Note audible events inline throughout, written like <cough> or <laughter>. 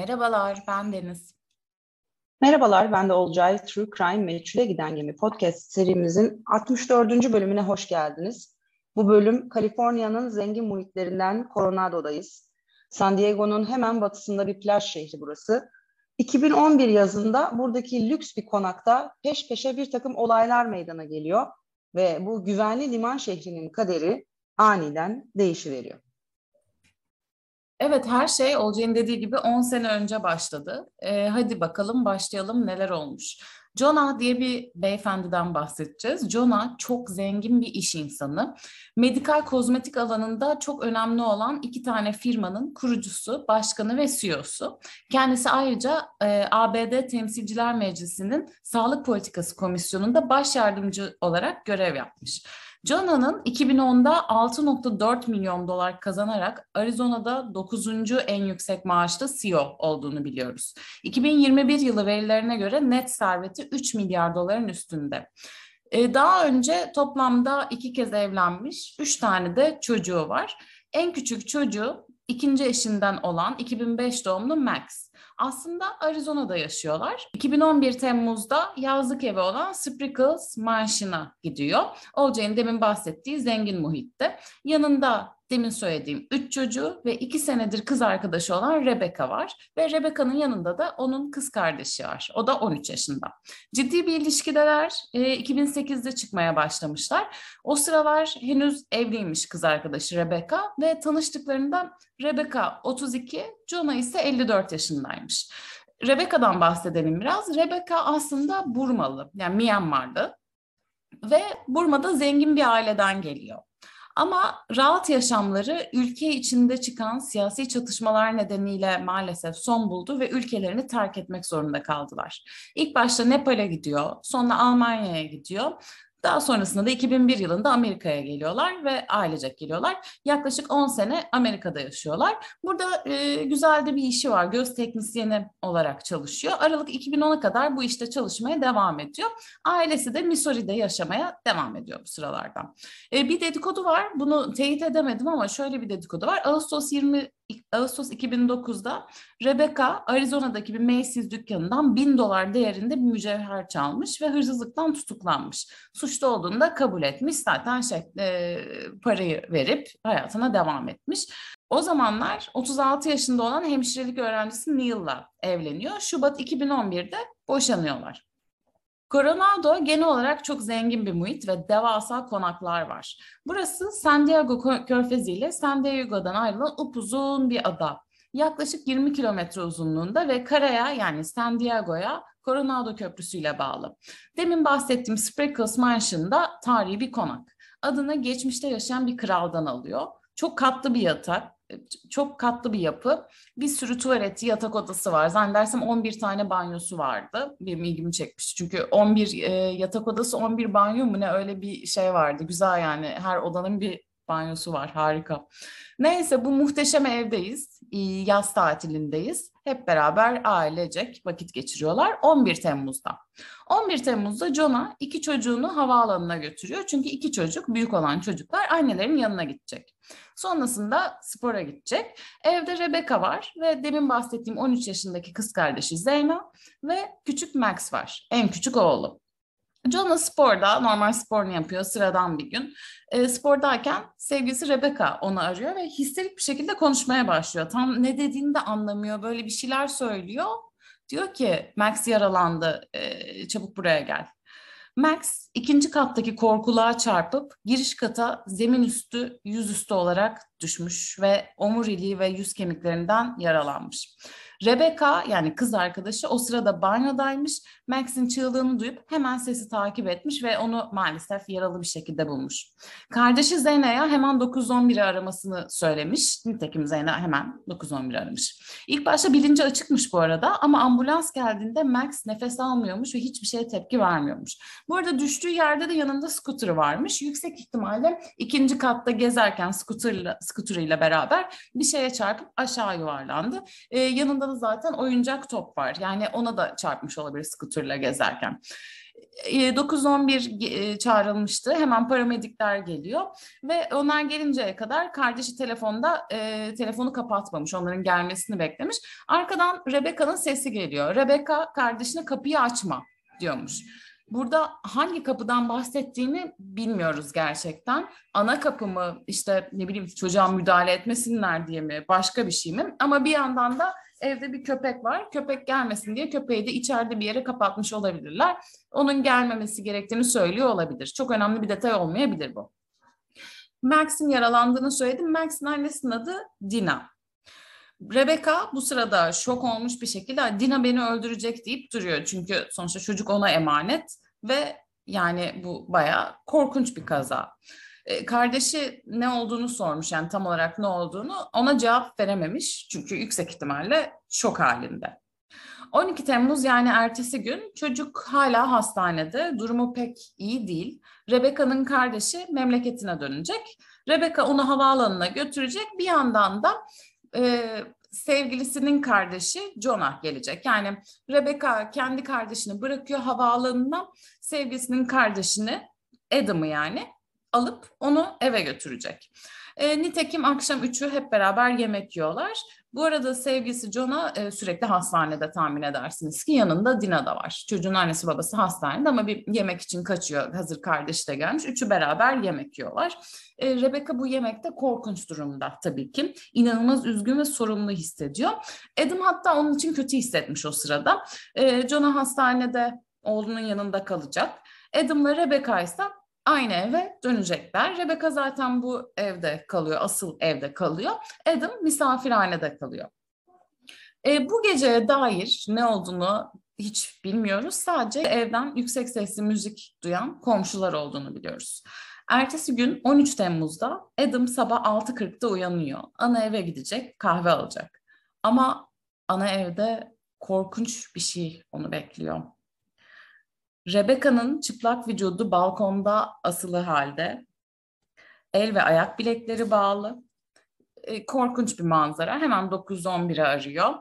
Merhabalar, ben Deniz. Merhabalar, ben de Olcay. True Crime Meçhule Giden Gemi podcast serimizin 64. bölümüne hoş geldiniz. Bu bölüm Kaliforniya'nın zengin muhitlerinden Coronado'dayız. San Diego'nun hemen batısında bir plaj şehri burası. 2011 yazında buradaki lüks bir konakta peş peşe bir takım olaylar meydana geliyor ve bu güvenli liman şehrinin kaderi aniden değişiveriyor. Evet her şey Olcay'ın dediği gibi 10 sene önce başladı. Ee, hadi bakalım başlayalım neler olmuş. Jonah diye bir beyefendiden bahsedeceğiz. Jonah çok zengin bir iş insanı. Medikal kozmetik alanında çok önemli olan iki tane firmanın kurucusu, başkanı ve CEO'su. Kendisi ayrıca e, ABD Temsilciler Meclisi'nin Sağlık Politikası Komisyonu'nda baş yardımcı olarak görev yapmış. Jonah'nın 2010'da 6.4 milyon dolar kazanarak Arizona'da 9. en yüksek maaşlı CEO olduğunu biliyoruz. 2021 yılı verilerine göre net serveti 3 milyar doların üstünde. Ee, daha önce toplamda iki kez evlenmiş, üç tane de çocuğu var. En küçük çocuğu ikinci eşinden olan 2005 doğumlu Max. Aslında Arizona'da yaşıyorlar. 2011 Temmuz'da yazlık evi olan Sprinkles Mansion'a gidiyor. Olcay'ın demin bahsettiği zengin muhitte. Yanında demin söylediğim üç çocuğu ve iki senedir kız arkadaşı olan Rebecca var. Ve Rebecca'nın yanında da onun kız kardeşi var. O da 13 yaşında. Ciddi bir ilişkideler. E, 2008'de çıkmaya başlamışlar. O sıralar henüz evliymiş kız arkadaşı Rebecca ve tanıştıklarında Rebecca 32, Jonah ise 54 yaşındaymış. Rebecca'dan bahsedelim biraz. Rebecca aslında Burmalı, yani Myanmar'da ve Burma'da zengin bir aileden geliyor. Ama rahat yaşamları ülke içinde çıkan siyasi çatışmalar nedeniyle maalesef son buldu ve ülkelerini terk etmek zorunda kaldılar. İlk başta Nepal'e gidiyor, sonra Almanya'ya gidiyor. Daha sonrasında da 2001 yılında Amerika'ya geliyorlar ve ailecek geliyorlar. Yaklaşık 10 sene Amerika'da yaşıyorlar. Burada e, güzel de bir işi var. Göz teknisyeni olarak çalışıyor. Aralık 2010'a kadar bu işte çalışmaya devam ediyor. Ailesi de Missouri'de yaşamaya devam ediyor bu sıralardan. E, bir dedikodu var. Bunu teyit edemedim ama şöyle bir dedikodu var. Ağustos 20 Ağustos 2009'da Rebecca Arizona'daki bir Macy's dükkanından bin dolar değerinde bir mücevher çalmış ve hırsızlıktan tutuklanmış. Suçlu olduğunu da kabul etmiş. Zaten şey, e, parayı verip hayatına devam etmiş. O zamanlar 36 yaşında olan hemşirelik öğrencisi Neil'la evleniyor. Şubat 2011'de boşanıyorlar. Coronado genel olarak çok zengin bir muhit ve devasa konaklar var. Burası San Diego Körfezi ile San Diego'dan ayrılan upuzun bir ada. Yaklaşık 20 kilometre uzunluğunda ve karaya yani San Diego'ya Coronado Köprüsü ile bağlı. Demin bahsettiğim Sprinkles Mansion'da tarihi bir konak. Adını geçmişte yaşayan bir kraldan alıyor. Çok katlı bir yatak, çok katlı bir yapı. Bir sürü tuvaleti, yatak odası var. Zannedersem 11 tane banyosu vardı. Benim ilgimi çekmiş. Çünkü 11 e, yatak odası, 11 banyo mu ne öyle bir şey vardı. Güzel yani. Her odanın bir banyosu var. Harika. Neyse bu muhteşem evdeyiz. Yaz tatilindeyiz. Hep beraber ailecek vakit geçiriyorlar 11 Temmuz'da. 11 Temmuz'da Jonah iki çocuğunu havaalanına götürüyor. Çünkü iki çocuk, büyük olan çocuklar annelerin yanına gidecek. Sonrasında spora gidecek. Evde Rebecca var ve demin bahsettiğim 13 yaşındaki kız kardeşi Zeyna ve küçük Max var. En küçük oğlu. Jonah sporda, normal sporunu yapıyor sıradan bir gün. E, spordayken sevgilisi Rebecca onu arıyor ve histerik bir şekilde konuşmaya başlıyor. Tam ne dediğini de anlamıyor. Böyle bir şeyler söylüyor. Diyor ki Max yaralandı, e, çabuk buraya gel. Max ikinci kattaki korkuluğa çarpıp giriş kata zemin üstü yüzüstü olarak düşmüş ve omuriliği ve yüz kemiklerinden yaralanmış. Rebecca yani kız arkadaşı o sırada banyodaymış. Max'in çığlığını duyup hemen sesi takip etmiş ve onu maalesef yaralı bir şekilde bulmuş. Kardeşi Zeyna'ya hemen 911'i aramasını söylemiş. Nitekim Zeyna hemen 911'i aramış. İlk başta bilinci açıkmış bu arada ama ambulans geldiğinde Max nefes almıyormuş ve hiçbir şeye tepki vermiyormuş. Bu arada düştüğü yerde de yanında scooter'ı varmış. Yüksek ihtimalle ikinci katta gezerken scooter'la, scooter'ıyla beraber bir şeye çarpıp aşağı yuvarlandı. Ee, yanında da zaten oyuncak top var. Yani ona da çarpmış olabilir scooter'la gezerken. 911 e, çağrılmıştı. Hemen paramedikler geliyor ve onlar gelinceye kadar kardeşi telefonda e, telefonu kapatmamış. Onların gelmesini beklemiş. Arkadan Rebecca'nın sesi geliyor. Rebecca kardeşine kapıyı açma diyormuş. Burada hangi kapıdan bahsettiğini bilmiyoruz gerçekten. Ana kapı mı işte ne bileyim çocuğa müdahale etmesinler diye mi başka bir şey mi? Ama bir yandan da evde bir köpek var. Köpek gelmesin diye köpeği de içeride bir yere kapatmış olabilirler. Onun gelmemesi gerektiğini söylüyor olabilir. Çok önemli bir detay olmayabilir bu. Max'in yaralandığını söyledim. Max'in annesinin adı Dina. Rebecca bu sırada şok olmuş bir şekilde Dina beni öldürecek deyip duruyor. Çünkü sonuçta çocuk ona emanet ve yani bu bayağı korkunç bir kaza. E, kardeşi ne olduğunu sormuş yani tam olarak ne olduğunu ona cevap verememiş çünkü yüksek ihtimalle şok halinde. 12 Temmuz yani ertesi gün çocuk hala hastanede. Durumu pek iyi değil. Rebecca'nın kardeşi memleketine dönecek. Rebecca onu havaalanına götürecek. Bir yandan da e, sevgilisinin kardeşi Jonah gelecek. Yani Rebecca kendi kardeşini bırakıyor havaalanına. Sevgilisinin kardeşini Adam'ı yani alıp onu eve götürecek. E, nitekim akşam üçü hep beraber yemek yiyorlar. Bu arada sevgisi John'a e, sürekli hastanede tahmin edersiniz ki yanında Dina da var. Çocuğun annesi babası hastanede ama bir yemek için kaçıyor. Hazır kardeşi de gelmiş. Üçü beraber yemek yiyorlar. E, Rebecca bu yemekte korkunç durumda tabii ki. İnanılmaz üzgün ve sorumlu hissediyor. Adam hatta onun için kötü hissetmiş o sırada. E, John'a hastanede oğlunun yanında kalacak. Adam'la Rebecca ise aynı eve dönecekler. Rebecca zaten bu evde kalıyor, asıl evde kalıyor. Adam misafirhanede kalıyor. E, bu geceye dair ne olduğunu hiç bilmiyoruz. Sadece evden yüksek sesli müzik duyan komşular olduğunu biliyoruz. Ertesi gün 13 Temmuz'da Adam sabah 6.40'da uyanıyor. Ana eve gidecek, kahve alacak. Ama ana evde korkunç bir şey onu bekliyor. Rebecca'nın çıplak vücudu balkonda asılı halde. El ve ayak bilekleri bağlı. E, korkunç bir manzara. Hemen 911'i arıyor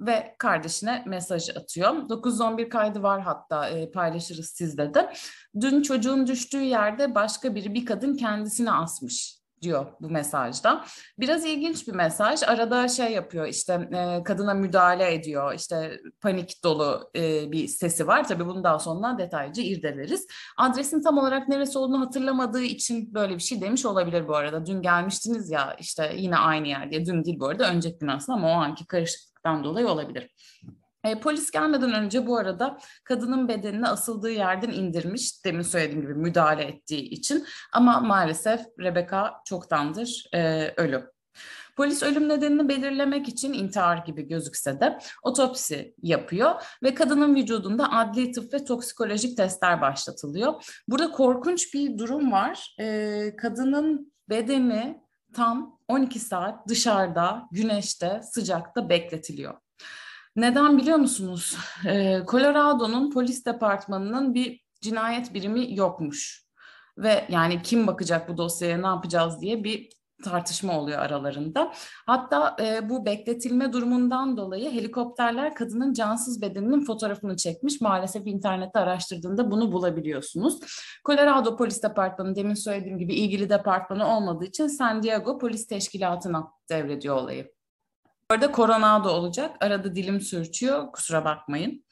ve kardeşine mesaj atıyor. 911 kaydı var hatta e, paylaşırız sizde de. Dün çocuğun düştüğü yerde başka biri bir kadın kendisini asmış diyor bu mesajda. Biraz ilginç bir mesaj. Arada şey yapıyor işte e, kadına müdahale ediyor. İşte panik dolu e, bir sesi var. Tabii bunu daha sonra detaylıca irdeleriz. Adresin tam olarak neresi olduğunu hatırlamadığı için böyle bir şey demiş olabilir bu arada. Dün gelmiştiniz ya işte yine aynı yer diye. Dün değil bu arada önceki gün aslında ama o anki karışıklıktan dolayı olabilir. E, polis gelmeden önce bu arada kadının bedenini asıldığı yerden indirmiş. Demin söylediğim gibi müdahale ettiği için. Ama maalesef Rebecca çoktandır e, ölü. Polis ölüm nedenini belirlemek için intihar gibi gözükse de otopsi yapıyor ve kadının vücudunda adli tıp ve toksikolojik testler başlatılıyor. Burada korkunç bir durum var. Ee, kadının bedeni tam 12 saat dışarıda, güneşte, sıcakta bekletiliyor. Neden biliyor musunuz? Ee, Colorado'nun polis departmanının bir cinayet birimi yokmuş. Ve yani kim bakacak bu dosyaya ne yapacağız diye bir tartışma oluyor aralarında. Hatta e, bu bekletilme durumundan dolayı helikopterler kadının cansız bedeninin fotoğrafını çekmiş. Maalesef internette araştırdığında bunu bulabiliyorsunuz. Colorado Polis Departmanı demin söylediğim gibi ilgili departmanı olmadığı için San Diego Polis Teşkilatı'na devrediyor olayı. Orada Coronado olacak. Arada dilim sürçüyor. Kusura bakmayın.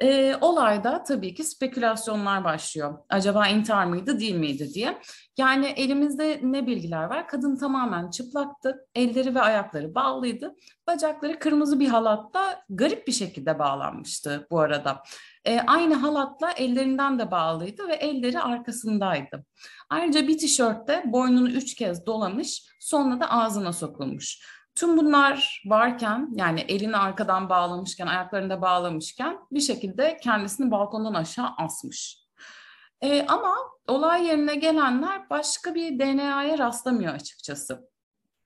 E, olayda tabii ki spekülasyonlar başlıyor. Acaba intihar mıydı değil miydi diye. Yani elimizde ne bilgiler var? Kadın tamamen çıplaktı. Elleri ve ayakları bağlıydı. Bacakları kırmızı bir halatla garip bir şekilde bağlanmıştı bu arada. E, aynı halatla ellerinden de bağlıydı ve elleri arkasındaydı. Ayrıca bir tişörtte boynunu üç kez dolamış sonra da ağzına sokulmuş. Tüm bunlar varken yani elini arkadan bağlamışken, ayaklarını da bağlamışken bir şekilde kendisini balkondan aşağı asmış. Ee, ama olay yerine gelenler başka bir DNA'ya rastlamıyor açıkçası.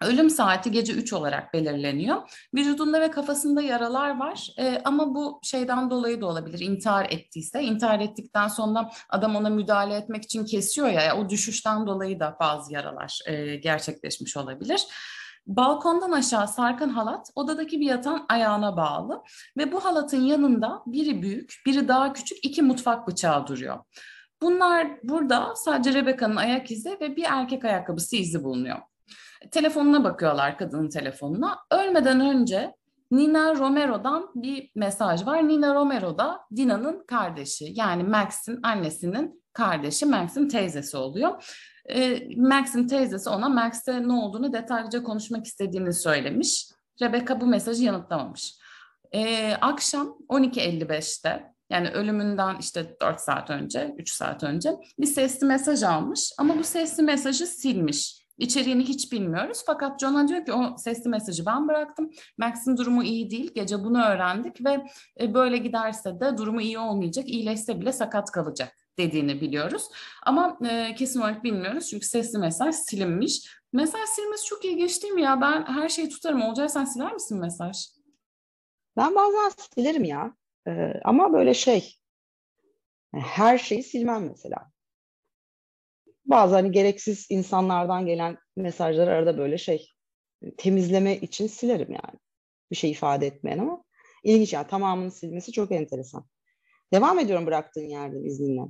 Ölüm saati gece 3 olarak belirleniyor. Vücudunda ve kafasında yaralar var ee, ama bu şeyden dolayı da olabilir. İntihar ettiyse, intihar ettikten sonra adam ona müdahale etmek için kesiyor ya, o düşüşten dolayı da bazı yaralar e, gerçekleşmiş olabilir. Balkondan aşağı sarkan halat odadaki bir yatan ayağına bağlı ve bu halatın yanında biri büyük, biri daha küçük iki mutfak bıçağı duruyor. Bunlar burada sadece Rebecca'nın ayak izi ve bir erkek ayakkabısı izi bulunuyor. Telefonuna bakıyorlar kadının telefonuna. Ölmeden önce Nina Romero'dan bir mesaj var. Nina Romero da Dina'nın kardeşi. Yani Max'in annesinin kardeşi, Max'in teyzesi oluyor. E, Max'in teyzesi ona Max'te ne olduğunu detaylıca konuşmak istediğini söylemiş. Rebecca bu mesajı yanıtlamamış. E, akşam 12.55'te yani ölümünden işte 4 saat önce, 3 saat önce bir sesli mesaj almış ama bu sesli mesajı silmiş. İçeriğini hiç bilmiyoruz fakat Jon'a diyor ki o sesli mesajı ben bıraktım. Max'in durumu iyi değil. Gece bunu öğrendik ve e, böyle giderse de durumu iyi olmayacak. İyileşse bile sakat kalacak dediğini biliyoruz. Ama e, kesin olarak bilmiyoruz çünkü sesli mesaj silinmiş. Mesaj silmesi çok ilginç değil mi ya? Ben her şeyi tutarım. Olcay sen siler misin mesaj? Ben bazen silerim ya. Ee, ama böyle şey her şeyi silmem mesela. Bazı hani gereksiz insanlardan gelen mesajları arada böyle şey temizleme için silerim yani. Bir şey ifade etmeyen ama ilginç yani tamamını silmesi çok enteresan. Devam ediyorum bıraktığın yerden izninle.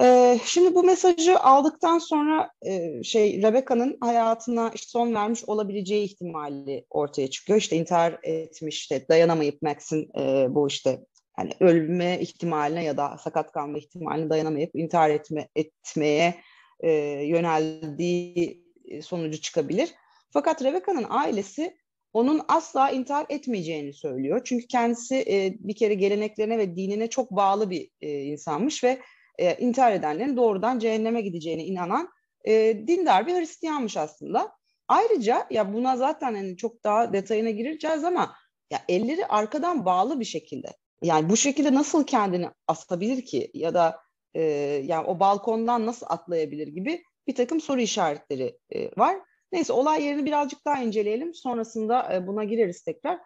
Ee, şimdi bu mesajı aldıktan sonra e, şey Rebecca'nın hayatına işte son vermiş olabileceği ihtimali ortaya çıkıyor. İşte intihar etmiş, işte dayanamayıp Max'in e, bu işte yani ölme ihtimaline ya da sakat kalma ihtimaline dayanamayıp intihar etme etmeye e, yöneldiği sonucu çıkabilir. Fakat Rebecca'nın ailesi onun asla intihar etmeyeceğini söylüyor. Çünkü kendisi e, bir kere geleneklerine ve dinine çok bağlı bir e, insanmış ve e, intihar edenlerin doğrudan cehenneme gideceğine inanan e, dindar bir Hristiyanmış aslında. Ayrıca ya buna zaten hani çok daha detayına gireceğiz ama ya elleri arkadan bağlı bir şekilde. Yani bu şekilde nasıl kendini asabilir ki ya da e, yani o balkondan nasıl atlayabilir gibi bir takım soru işaretleri e, var. Neyse olay yerini birazcık daha inceleyelim. Sonrasında e, buna gireriz tekrar.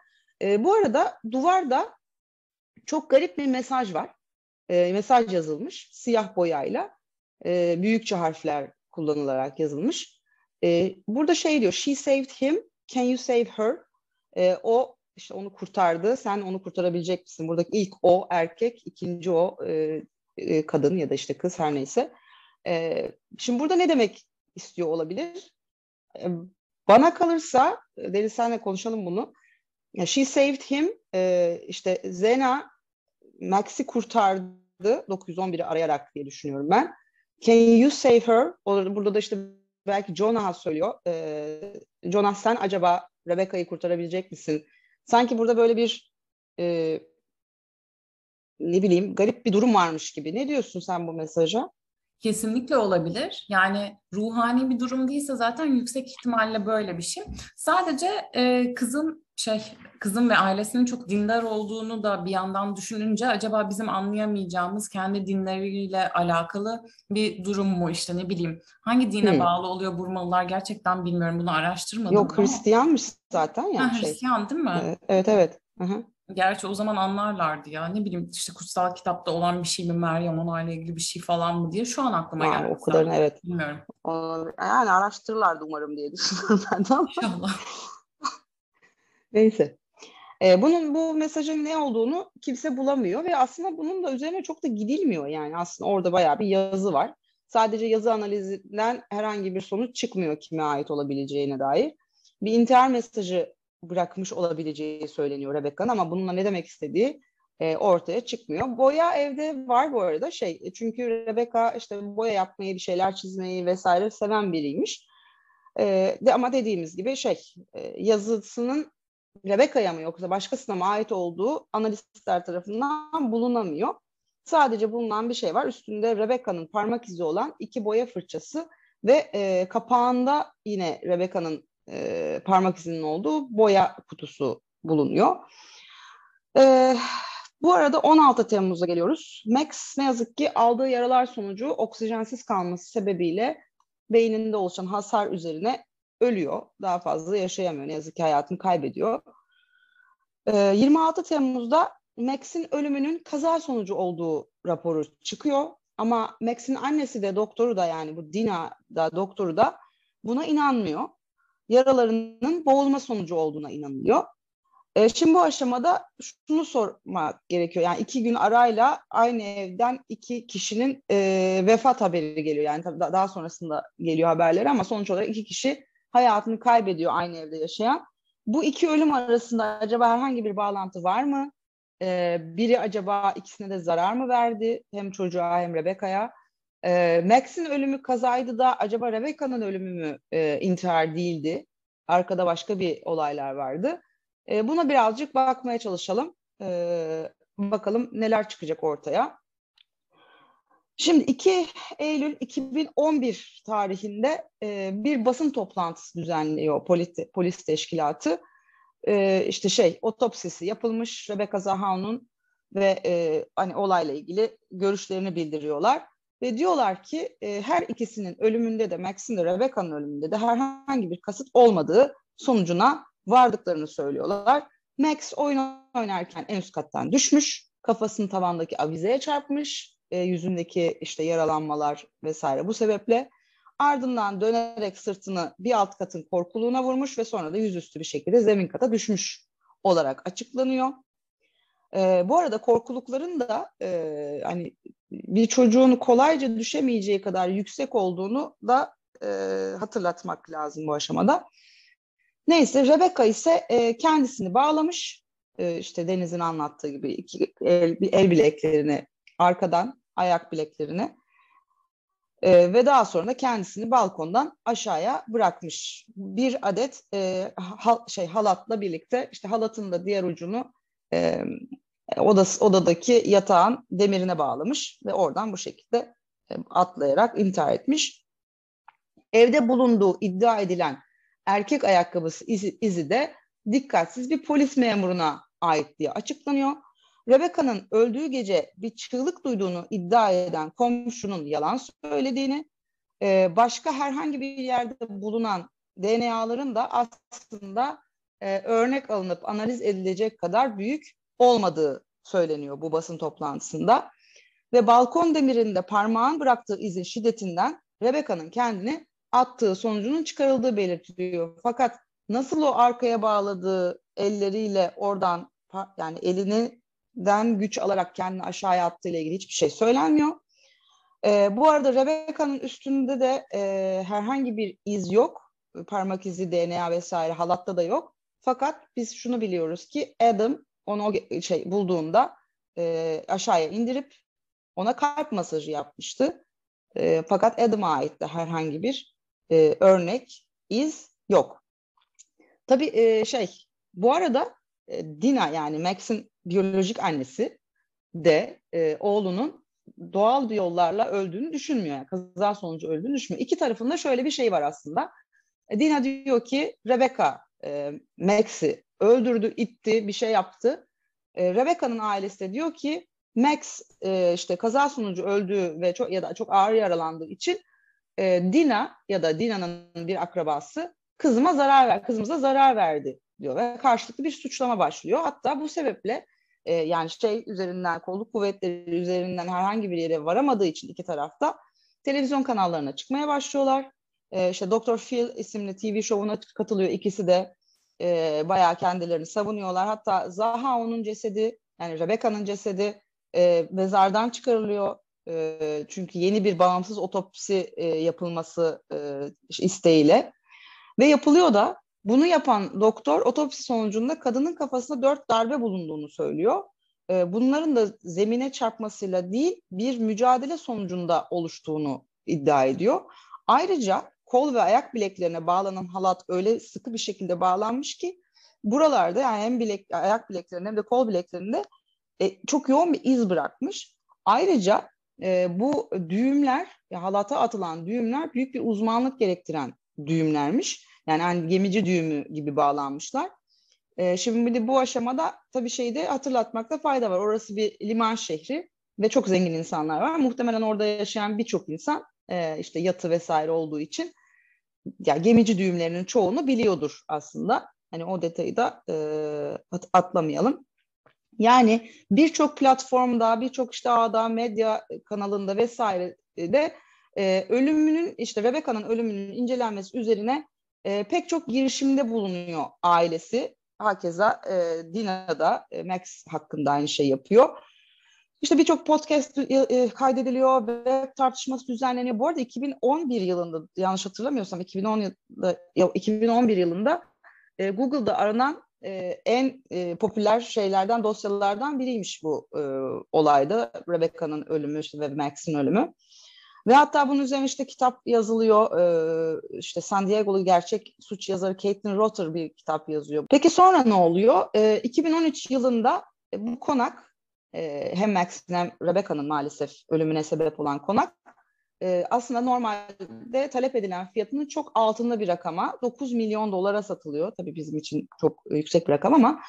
E, bu arada duvarda çok garip bir mesaj var e, mesaj yazılmış siyah boyayla e, büyükçe harfler kullanılarak yazılmış. E, burada şey diyor, she saved him, can you save her? E, o işte onu kurtardı, sen onu kurtarabilecek misin? Buradaki ilk o erkek, ikinci o e, e, kadın ya da işte kız her neyse. E, şimdi burada ne demek istiyor olabilir? E, bana kalırsa, Deniz senle konuşalım bunu. She saved him, e, işte Zena Max'i kurtardı 911'i arayarak diye düşünüyorum ben. Can you save her? Burada da işte belki Jonah söylüyor. Ee, Jonah sen acaba Rebecca'yı kurtarabilecek misin? Sanki burada böyle bir e, ne bileyim garip bir durum varmış gibi. Ne diyorsun sen bu mesaja? Kesinlikle olabilir. Yani ruhani bir durum değilse zaten yüksek ihtimalle böyle bir şey. Sadece e, kızın şey kızın ve ailesinin çok dindar olduğunu da bir yandan düşününce acaba bizim anlayamayacağımız kendi dinleriyle alakalı bir durum mu işte ne bileyim hangi dine hmm. bağlı oluyor Burmalılar gerçekten bilmiyorum bunu araştırmadım. Yok ama. Hristiyanmış zaten ya. Ha, şey. Hristiyan değil mi? Evet evet. Hı-hı. Gerçi o zaman anlarlardı ya. Ne bileyim işte kutsal kitapta olan bir şey mi Meryem onayla ilgili bir şey falan mı diye şu an aklıma yani geldi. O kadarını evet. Bilmiyorum. Yani araştırırlardı umarım diye düşünüyorum <laughs> ben de ama. İnşallah. <laughs> Neyse. Ee, bunun bu mesajın ne olduğunu kimse bulamıyor ve aslında bunun da üzerine çok da gidilmiyor yani aslında orada bayağı bir yazı var. Sadece yazı analizinden herhangi bir sonuç çıkmıyor kime ait olabileceğine dair. Bir intihar mesajı bırakmış olabileceği söyleniyor Rebecca'nın ama bununla ne demek istediği e, ortaya çıkmıyor. Boya evde var bu arada şey e, çünkü Rebecca işte boya yapmayı bir şeyler çizmeyi vesaire seven biriymiş. E, de, ama dediğimiz gibi şey e, yazısının Rebecca'ya mı yoksa başkasına mı ait olduğu analistler tarafından bulunamıyor. Sadece bulunan bir şey var. Üstünde Rebecca'nın parmak izi olan iki boya fırçası ve e, kapağında yine Rebecca'nın e, parmak izinin olduğu boya kutusu bulunuyor. E, bu arada 16 Temmuz'a geliyoruz. Max ne yazık ki aldığı yaralar sonucu oksijensiz kalması sebebiyle beyninde oluşan hasar üzerine ölüyor. Daha fazla yaşayamıyor. Ne yazık ki hayatını kaybediyor. E, 26 Temmuz'da Max'in ölümünün kaza sonucu olduğu raporu çıkıyor. Ama Max'in annesi de doktoru da yani bu Dina da doktoru da buna inanmıyor. Yaralarının boğulma sonucu olduğuna inanılıyor. E, şimdi bu aşamada şunu sormak gerekiyor. Yani iki gün arayla aynı evden iki kişinin e, vefat haberi geliyor. Yani tabii daha sonrasında geliyor haberleri ama sonuç olarak iki kişi hayatını kaybediyor aynı evde yaşayan. Bu iki ölüm arasında acaba herhangi bir bağlantı var mı? Ee, biri acaba ikisine de zarar mı verdi? Hem çocuğa hem Rebecca'ya. Ee, Max'in ölümü kazaydı da acaba Rebecca'nın ölümü mü e, intihar değildi? Arkada başka bir olaylar vardı. E, buna birazcık bakmaya çalışalım. E, bakalım neler çıkacak ortaya. Şimdi 2 Eylül 2011 tarihinde e, bir basın toplantısı düzenliyor polis, polis teşkilatı. E, işte şey otopsisi yapılmış Rebecca Zahao'nun ve e, hani olayla ilgili görüşlerini bildiriyorlar. Ve diyorlar ki e, her ikisinin ölümünde de Max'in de Rebecca'nın ölümünde de herhangi bir kasıt olmadığı sonucuna vardıklarını söylüyorlar. Max oyun oynarken en üst kattan düşmüş, kafasını tavandaki avizeye çarpmış, e, yüzündeki işte yaralanmalar vesaire bu sebeple. Ardından dönerek sırtını bir alt katın korkuluğuna vurmuş ve sonra da yüzüstü bir şekilde zemin kata düşmüş olarak açıklanıyor. E, bu arada korkulukların da e, hani bir çocuğun kolayca düşemeyeceği kadar yüksek olduğunu da e, hatırlatmak lazım bu aşamada. Neyse Rebecca ise e, kendisini bağlamış e, işte Deniz'in anlattığı gibi iki el, el bileklerini arkadan ayak bileklerini e, ve daha sonra da kendisini balkondan aşağıya bırakmış. Bir adet e, hal, şey halatla birlikte işte halatın da diğer ucunu e, odası, odadaki yatağın demirine bağlamış ve oradan bu şekilde e, atlayarak intihar etmiş. Evde bulunduğu iddia edilen erkek ayakkabısı izi, izi de dikkatsiz bir polis memuruna ait diye açıklanıyor. Rebecca'nın öldüğü gece bir çığlık duyduğunu iddia eden komşunun yalan söylediğini, e, başka herhangi bir yerde bulunan DNA'ların da aslında e, örnek alınıp analiz edilecek kadar büyük olmadığı söyleniyor bu basın toplantısında. Ve balkon demirinde parmağın bıraktığı izin şiddetinden Rebecca'nın kendini attığı sonucunun çıkarıldığı belirtiliyor. Fakat nasıl o arkaya bağladığı elleriyle oradan yani elinden güç alarak kendini aşağıya attığı ile ilgili hiçbir şey söylenmiyor. E, bu arada Rebecca'nın üstünde de e, herhangi bir iz yok. Parmak izi, DNA vesaire halatta da yok. Fakat biz şunu biliyoruz ki Adam onu şey bulduğunda e, aşağıya indirip ona kalp masajı yapmıştı. E, fakat Adam'a ait de herhangi bir e, örnek, iz yok. Tabii e, şey, bu arada e, Dina yani Max'in biyolojik annesi de e, oğlunun doğal bir yollarla öldüğünü düşünmüyor. Yani kaza sonucu öldüğünü düşünmüyor. İki tarafında şöyle bir şey var aslında. Dina diyor ki Rebecca e, Max'i öldürdü, itti, bir şey yaptı. E, Rebecca'nın ailesi de diyor ki Max e, işte kaza sonucu öldü ve çok ya da çok ağır yaralandığı için e, Dina ya da Dina'nın bir akrabası kızıma zarar ver, kızımıza zarar verdi diyor ve karşılıklı bir suçlama başlıyor. Hatta bu sebeple e, yani şey üzerinden kolluk kuvvetleri üzerinden herhangi bir yere varamadığı için iki tarafta televizyon kanallarına çıkmaya başlıyorlar. E, işte Dr. Phil isimli TV şovuna katılıyor ikisi de e, bayağı kendilerini savunuyorlar. Hatta Zaha onun cesedi yani Rebecca'nın cesedi e, mezardan çıkarılıyor e, çünkü yeni bir bağımsız otopsi e, yapılması e, isteğiyle ve yapılıyor da bunu yapan doktor otopsi sonucunda kadının kafasında dört darbe bulunduğunu söylüyor. E, bunların da zemine çarpmasıyla değil bir mücadele sonucunda oluştuğunu iddia ediyor. Ayrıca kol ve ayak bileklerine bağlanan halat öyle sıkı bir şekilde bağlanmış ki buralarda yani hem bilek, ayak bileklerinde hem de kol bileklerinde e, çok yoğun bir iz bırakmış. Ayrıca e, bu düğümler, halata atılan düğümler büyük bir uzmanlık gerektiren düğümlermiş. Yani hani gemici düğümü gibi bağlanmışlar. E, şimdi bu aşamada tabii şeyi de hatırlatmakta fayda var. Orası bir liman şehri ve çok zengin insanlar var. Muhtemelen orada yaşayan birçok insan e, işte yatı vesaire olduğu için ya gemici düğümlerinin çoğunu biliyordur aslında. Hani o detayı da e, atlamayalım. Yani birçok platformda, birçok işte ağda, medya kanalında vesaire de e, ölümünün işte Rebecca'nın ölümünün incelenmesi üzerine e, pek çok girişimde bulunuyor ailesi. Hakeza e, Dina da e, Max hakkında aynı şey yapıyor. İşte birçok podcast e, e, kaydediliyor ve tartışması düzenleniyor. Bu arada 2011 yılında yanlış hatırlamıyorsam 2010 yılında, 2011 yılında e, Google'da aranan en popüler şeylerden, dosyalardan biriymiş bu olayda. Rebecca'nın ölümü işte ve Max'in ölümü. Ve hatta bunun üzerine işte kitap yazılıyor. Ee, işte San Diego'lu gerçek suç yazarı Caitlin Rotter bir kitap yazıyor. Peki sonra ne oluyor? Ee, 2013 yılında bu konak e, hem Max'in hem Rebecca'nın maalesef ölümüne sebep olan konak e, aslında normalde talep edilen fiyatının çok altında bir rakama 9 milyon dolara satılıyor. Tabii bizim için çok yüksek bir rakam ama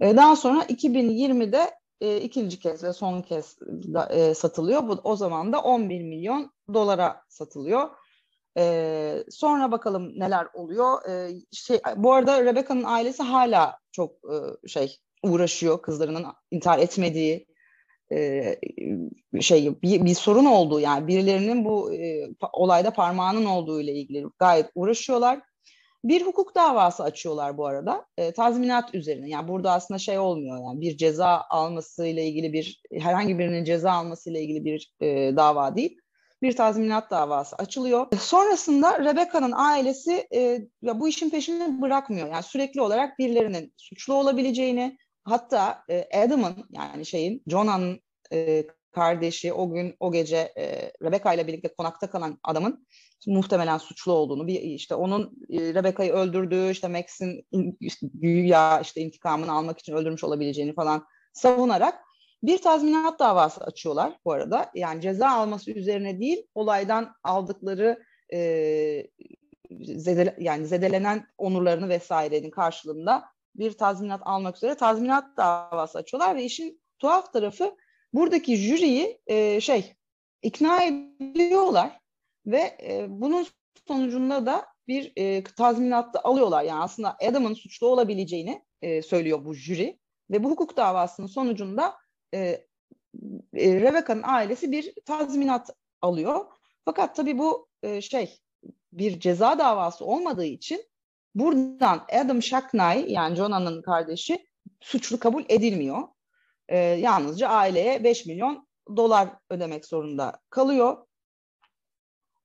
e, daha sonra 2020'de e, ikinci kez ve son kez da, e, satılıyor. Bu o zaman da 11 milyon dolara satılıyor. E, sonra bakalım neler oluyor. E, şey bu arada Rebecca'nın ailesi hala çok e, şey uğraşıyor kızlarının intihar etmediği e, şey bir, bir sorun olduğu yani birilerinin bu e, olayda parmağının olduğu ile ilgili gayet uğraşıyorlar. Bir hukuk davası açıyorlar bu arada e, tazminat üzerine. Yani burada aslında şey olmuyor yani bir ceza alması ile ilgili bir herhangi birinin ceza alması ile ilgili bir e, dava değil. Bir tazminat davası açılıyor. Sonrasında Rebecca'nın ailesi e, ya bu işin peşini bırakmıyor. Yani sürekli olarak birilerinin suçlu olabileceğini, hatta e, Adam'ın yani şeyin Jonah'nın e, kardeşi o gün o gece e, Rebecca ile birlikte konakta kalan adamın muhtemelen suçlu olduğunu bir işte onun e, Rebecca'yı öldürdüğü işte Max'in işte, işte intikamını almak için öldürmüş olabileceğini falan savunarak bir tazminat davası açıyorlar bu arada. Yani ceza alması üzerine değil olaydan aldıkları e, zedele, yani zedelenen onurlarını vesairenin karşılığında bir tazminat almak üzere tazminat davası açıyorlar ve işin tuhaf tarafı buradaki jüriyi e, şey ikna ediyorlar ve e, bunun sonucunda da bir e, tazminatta alıyorlar. Yani aslında Adam'ın suçlu olabileceğini e, söylüyor bu jüri ve bu hukuk davasının sonucunda e, e, Rebecca'nın ailesi bir tazminat alıyor. Fakat tabii bu e, şey bir ceza davası olmadığı için buradan Adam Shacknai yani Jonah'nın kardeşi suçlu kabul edilmiyor. E, yalnızca aileye 5 milyon dolar ödemek zorunda kalıyor.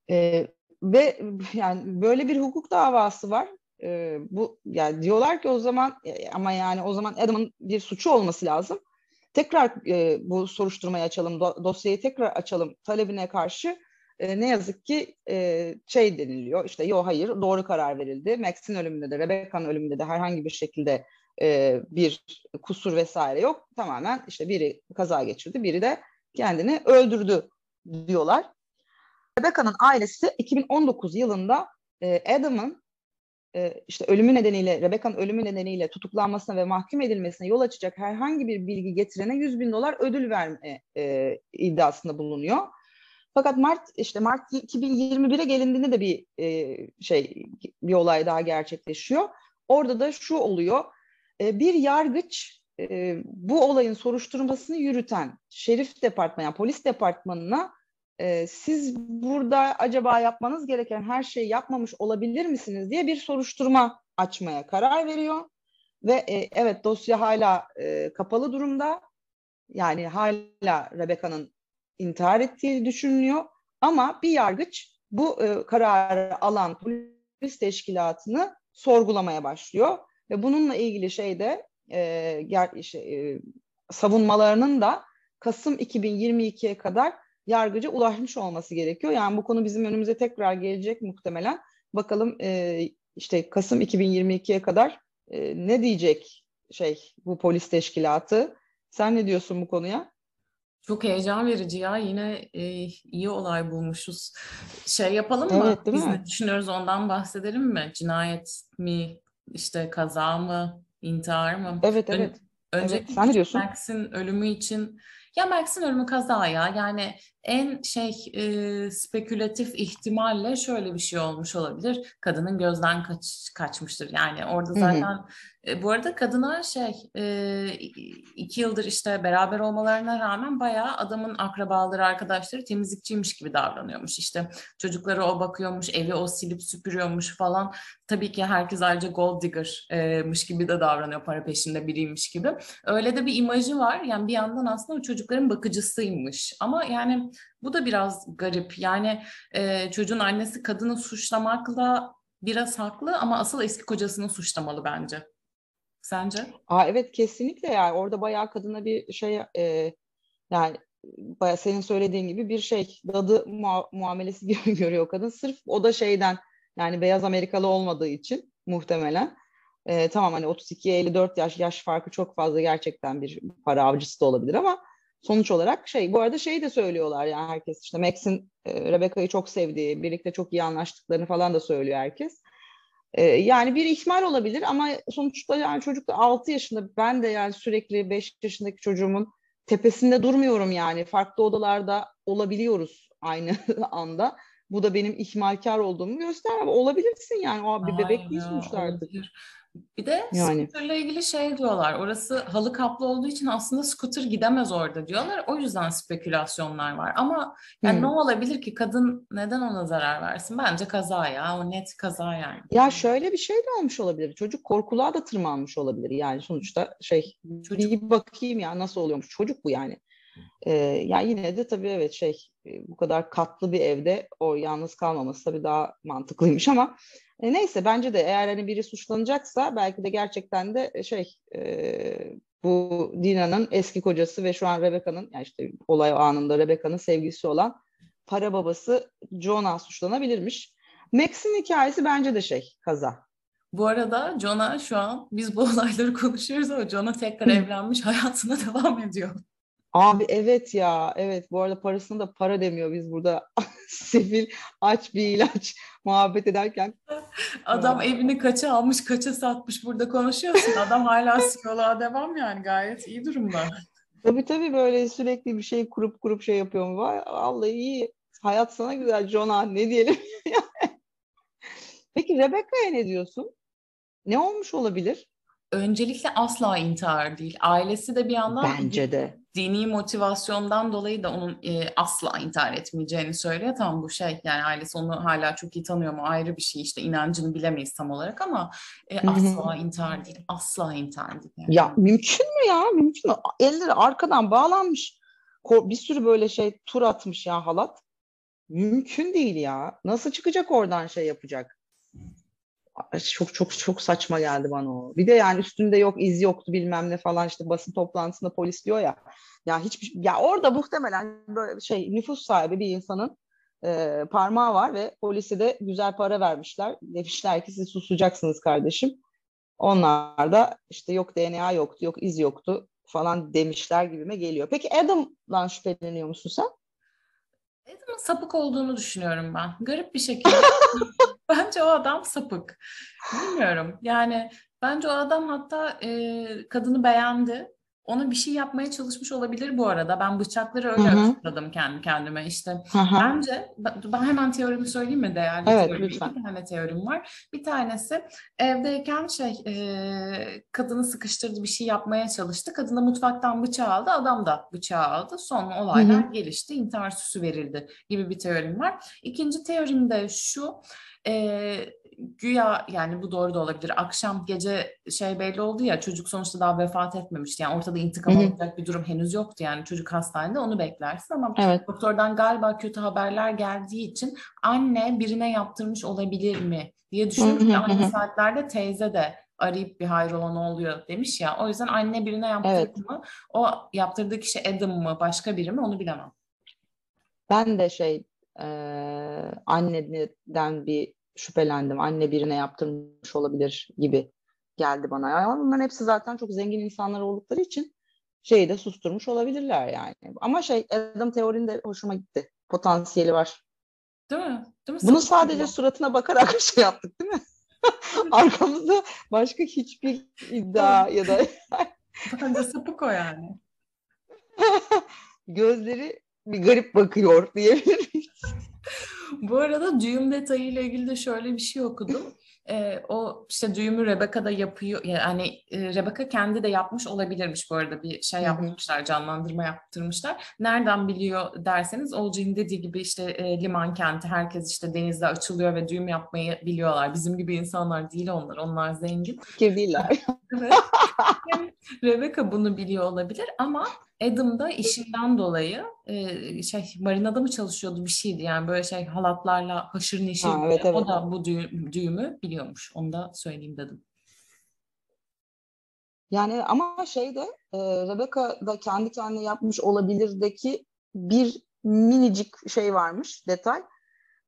E, ve yani böyle bir hukuk davası var. E, bu yani diyorlar ki o zaman ama yani o zaman Adam'ın bir suçu olması lazım. Tekrar e, bu soruşturmayı açalım, do, dosyayı tekrar açalım talebine karşı e, ne yazık ki e, şey deniliyor. İşte yok hayır doğru karar verildi. Max'in ölümünde de Rebecca'nın ölümünde de herhangi bir şekilde e, bir kusur vesaire yok. Tamamen işte biri kaza geçirdi, biri de kendini öldürdü diyorlar. Rebecca'nın ailesi 2019 yılında e, Adam'ın e, işte ölümü nedeniyle, Rebecca'nın ölümü nedeniyle tutuklanmasına ve mahkum edilmesine yol açacak herhangi bir bilgi getirene 100 bin dolar ödül verme e, iddiasında bulunuyor. Fakat Mart işte Mart 2021'e gelindiğinde de bir e, şey bir olay daha gerçekleşiyor. Orada da şu oluyor. E, bir yargıç e, bu olayın soruşturmasını yürüten şerif departmanı, yani polis departmanına e, siz burada acaba yapmanız gereken her şeyi yapmamış olabilir misiniz diye bir soruşturma açmaya karar veriyor. Ve e, evet dosya hala e, kapalı durumda. Yani hala Rebecca'nın intihar ettiği düşünülüyor. Ama bir yargıç bu e, kararı alan polis teşkilatını sorgulamaya başlıyor. Ve bununla ilgili şeyde e, ger, işte, e, savunmalarının da Kasım 2022'ye kadar yargıca ulaşmış olması gerekiyor. Yani bu konu bizim önümüze tekrar gelecek muhtemelen. Bakalım e, işte Kasım 2022'ye kadar e, ne diyecek şey bu polis teşkilatı? Sen ne diyorsun bu konuya? Çok heyecan verici ya. Yine e, iyi olay bulmuşuz. Şey yapalım mı? Evet, değil Biz mi? ne düşünüyoruz ondan bahsedelim mi? Cinayet mi? işte kaza mı? intihar mı? Evet evet. Önce evet. Sen ne diyorsun? Max'in ölümü için Ya Max'in ölümü kaza ya. Yani en şey e, spekülatif ihtimalle şöyle bir şey olmuş olabilir. Kadının gözden kaç, kaçmıştır. Yani orada zaten hı hı. E, bu arada kadına şey e, iki yıldır işte beraber olmalarına rağmen bayağı adamın akrabaları arkadaşları temizlikçiymiş gibi davranıyormuş. İşte çocukları o bakıyormuş, evi o silip süpürüyormuş falan. Tabii ki herkes ayrıca gold digger'mış gibi de davranıyor para peşinde biriymiş gibi. Öyle de bir imajı var. Yani bir yandan aslında o çocukların bakıcısıymış. Ama yani bu da biraz garip. Yani e, çocuğun annesi kadını suçlamakla biraz haklı ama asıl eski kocasını suçlamalı bence. Sence? Aa, evet kesinlikle yani orada bayağı kadına bir şey e, yani bayağı senin söylediğin gibi bir şey dadı mua- muamelesi gibi <laughs> görüyor kadın. Sırf o da şeyden yani beyaz Amerikalı olmadığı için muhtemelen. E, tamam hani 32'ye 54 yaş yaş farkı çok fazla gerçekten bir para avcısı da olabilir ama sonuç olarak şey bu arada şey de söylüyorlar yani herkes işte Max'in e, Rebecca'yı çok sevdiği, birlikte çok iyi anlaştıklarını falan da söylüyor herkes. E, yani bir ihmal olabilir ama sonuçta yani çocuk da 6 yaşında ben de yani sürekli 5 yaşındaki çocuğumun tepesinde durmuyorum yani farklı odalarda olabiliyoruz aynı <laughs> anda. Bu da benim ihmalkar olduğumu göster. Olabilirsin yani o bir bebek değil sonuçta artık. Bir de yani. scooterla ilgili şey diyorlar. Orası halı kaplı olduğu için aslında scooter gidemez orada diyorlar. O yüzden spekülasyonlar var. Ama yani hmm. ne olabilir ki kadın neden ona zarar versin? Bence kaza ya. O net kaza yani. Ya şöyle bir şey de olmuş olabilir. Çocuk korkuluğa da tırmanmış olabilir. Yani sonuçta şey Çocuk. bir bakayım ya nasıl oluyormuş. Çocuk bu yani. Ee, yani yine de tabii evet şey bu kadar katlı bir evde o yalnız kalmaması tabii daha mantıklıymış ama e, neyse bence de eğer hani biri suçlanacaksa belki de gerçekten de e, şey e, bu Dina'nın eski kocası ve şu an Rebecca'nın yani işte olay anında Rebecca'nın sevgilisi olan para babası Jonah suçlanabilirmiş. Max'in hikayesi bence de şey kaza. Bu arada Jonah şu an biz bu <laughs> olayları konuşuyoruz ama Jonah tekrar evlenmiş hayatına <laughs> devam ediyor. Abi evet ya evet bu arada parasını da para demiyor biz burada <laughs> sefil aç bir ilaç <laughs> muhabbet ederken. Adam ya. evini kaça almış kaça satmış burada konuşuyorsun adam hala <laughs> psikoloğa devam yani gayet iyi durumda. Tabii tabii böyle sürekli bir şey kurup kurup şey yapıyor mu? Vay, vallahi iyi hayat sana güzel Jonah ne diyelim. Peki Rebecca'ya ne diyorsun? Ne olmuş olabilir? Öncelikle asla intihar değil. Ailesi de bir yandan Bence de dini motivasyondan dolayı da onun e, asla intihar etmeyeceğini söylüyor. Tamam bu şey yani ailesi onu hala çok iyi tanıyor mu ayrı bir şey işte inancını bilemeyiz tam olarak ama e, asla intihar değil. Asla intihar değil. Yani. Ya mümkün mü ya? Mümkün mü? Elleri arkadan bağlanmış. Bir sürü böyle şey tur atmış ya halat. Mümkün değil ya. Nasıl çıkacak oradan şey yapacak? Çok çok çok saçma geldi bana o. Bir de yani üstünde yok iz yoktu bilmem ne falan işte basın toplantısında polis diyor ya. Ya hiçbir ya orada muhtemelen böyle şey nüfus sahibi bir insanın e, parmağı var ve polise de güzel para vermişler. Demişler ki siz susacaksınız kardeşim. Onlar da işte yok DNA yoktu, yok iz yoktu falan demişler gibime geliyor. Peki Adam'dan şüpheleniyor musun sen? Adam'ın sapık olduğunu düşünüyorum ben. Garip bir şekilde. <laughs> bence o adam sapık. Bilmiyorum. Yani bence o adam hatta e, kadını beğendi ona bir şey yapmaya çalışmış olabilir bu arada. Ben bıçakları öyle açıkladım kendi kendime. İşte Hı-hı. bence ben hemen teorimi söyleyeyim mi değerli evet, teorim? Lütfen. İki tane teorim var. Bir tanesi evdeyken şey e, kadını sıkıştırdı bir şey yapmaya çalıştı. Kadın da mutfaktan bıçağı aldı. Adam da bıçağı aldı. Sonra olaylar Hı-hı. gelişti. İntihar süsü verildi gibi bir teorim var. İkinci teorim de şu. E, güya yani bu doğru da olabilir. Akşam gece şey belli oldu ya çocuk sonuçta daha vefat etmemişti. Yani ortada intikam alacak bir durum henüz yoktu. Yani çocuk hastanede onu beklersin ama evet. doktordan galiba kötü haberler geldiği için anne birine yaptırmış olabilir mi diye düşünüyorum. Aynı saatlerde teyze de arayıp bir hayrola ne oluyor demiş ya. O yüzden anne birine yaptırdı evet. mı? O yaptırdığı kişi Adam mı başka biri mi onu bilemem. Ben de şey e, anneden bir şüphelendim. Anne birine yaptırmış olabilir gibi geldi bana. Yani bunların hepsi zaten çok zengin insanlar oldukları için şeyi de susturmuş olabilirler yani. Ama şey Adam teorinin de hoşuma gitti. Potansiyeli var. Değil mi? Değil mi? Bunu sadece suratına bakarak <laughs> şey yaptık değil mi? <laughs> Arkamızda başka hiçbir iddia ya da <laughs> Bence sapık o yani. Gözleri bir garip bakıyor diyebiliriz. <laughs> Bu arada düğüm detayıyla ilgili de şöyle bir şey okudum e, o işte düğümü Rebecca da yapıyor. Yani e, Rebecca kendi de yapmış olabilirmiş bu arada bir şey yapmışlar, canlandırma yaptırmışlar. Nereden biliyor derseniz Olcay'ın dediği gibi işte e, liman kenti herkes işte denizde açılıyor ve düğüm yapmayı biliyorlar. Bizim gibi insanlar değil onlar. Onlar zengin. Değiller. <laughs> Rebecca bunu biliyor olabilir ama Adam da işinden dolayı e, şey marinada mı çalışıyordu bir şeydi yani böyle şey halatlarla haşır neşir. Ha, evet, evet. O da bu düğüm, düğümü biliyormuş. Onu da söyleyeyim dedim. Yani ama şey de e, Rebecca da kendi kendine yapmış olabilirdeki bir minicik şey varmış detay.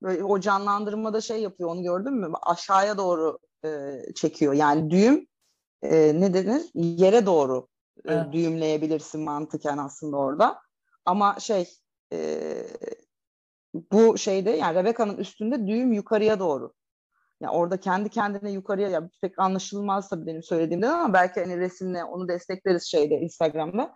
Böyle o canlandırmada şey yapıyor onu gördün mü? Aşağıya doğru e, çekiyor. Yani düğüm e, ne denir? Yere doğru evet. düğümleyebilirsin mantıken aslında orada. Ama şey e, bu şeyde yani Rebecca'nın üstünde düğüm yukarıya doğru. Yani orada kendi kendine yukarıya ya pek anlaşılmaz tabii benim söylediğimden ama belki hani resimle onu destekleriz şeyde Instagram'da.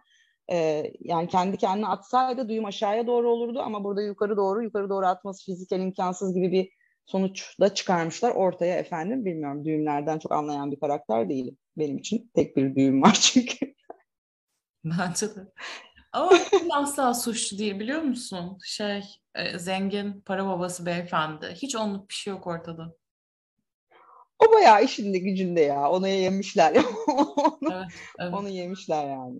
Ee, yani kendi kendine atsaydı düğüm aşağıya doğru olurdu ama burada yukarı doğru yukarı doğru atması fiziken imkansız gibi bir sonuç da çıkarmışlar ortaya efendim. Bilmiyorum düğümlerden çok anlayan bir karakter değilim. Benim için tek bir düğüm var <laughs> çünkü. Bence de. Ama asla suçlu değil biliyor musun? Şey e, zengin para babası beyefendi. Hiç onluk bir şey yok ortada. O bayağı işinde gücünde ya. Onu yemişler. <laughs> onu, evet, evet. onu yemişler yani.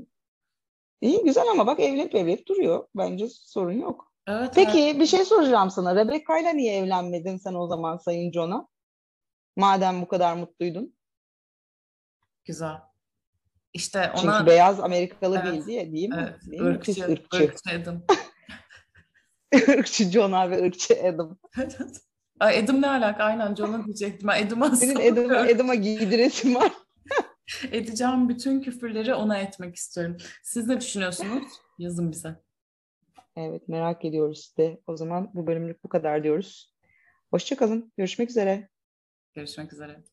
İyi güzel ama bak evlenip evlenip duruyor. Bence sorun yok. Evet, Peki evet. bir şey soracağım sana. Rebecca ile niye evlenmedin sen o zaman Sayın John'a? Madem bu kadar mutluydun. Güzel. İşte ona... Çünkü beyaz Amerikalı evet, değil diye değil mi? Evet, değil ırkçı, mi? ırkçı. ırkçı Adam. <laughs> ırkçı John ve ırkçı Adam. <laughs> Ay Adam ne alaka? Aynen John'a diyecektim. Adam'a Senin Adam'a, Adam'a giydiresin var. <laughs> Edeceğim bütün küfürleri ona etmek istiyorum. Siz ne düşünüyorsunuz? Yazın bize. Evet merak ediyoruz de. O zaman bu bölümlük bu kadar diyoruz. Hoşçakalın. Görüşmek üzere. Görüşmek üzere.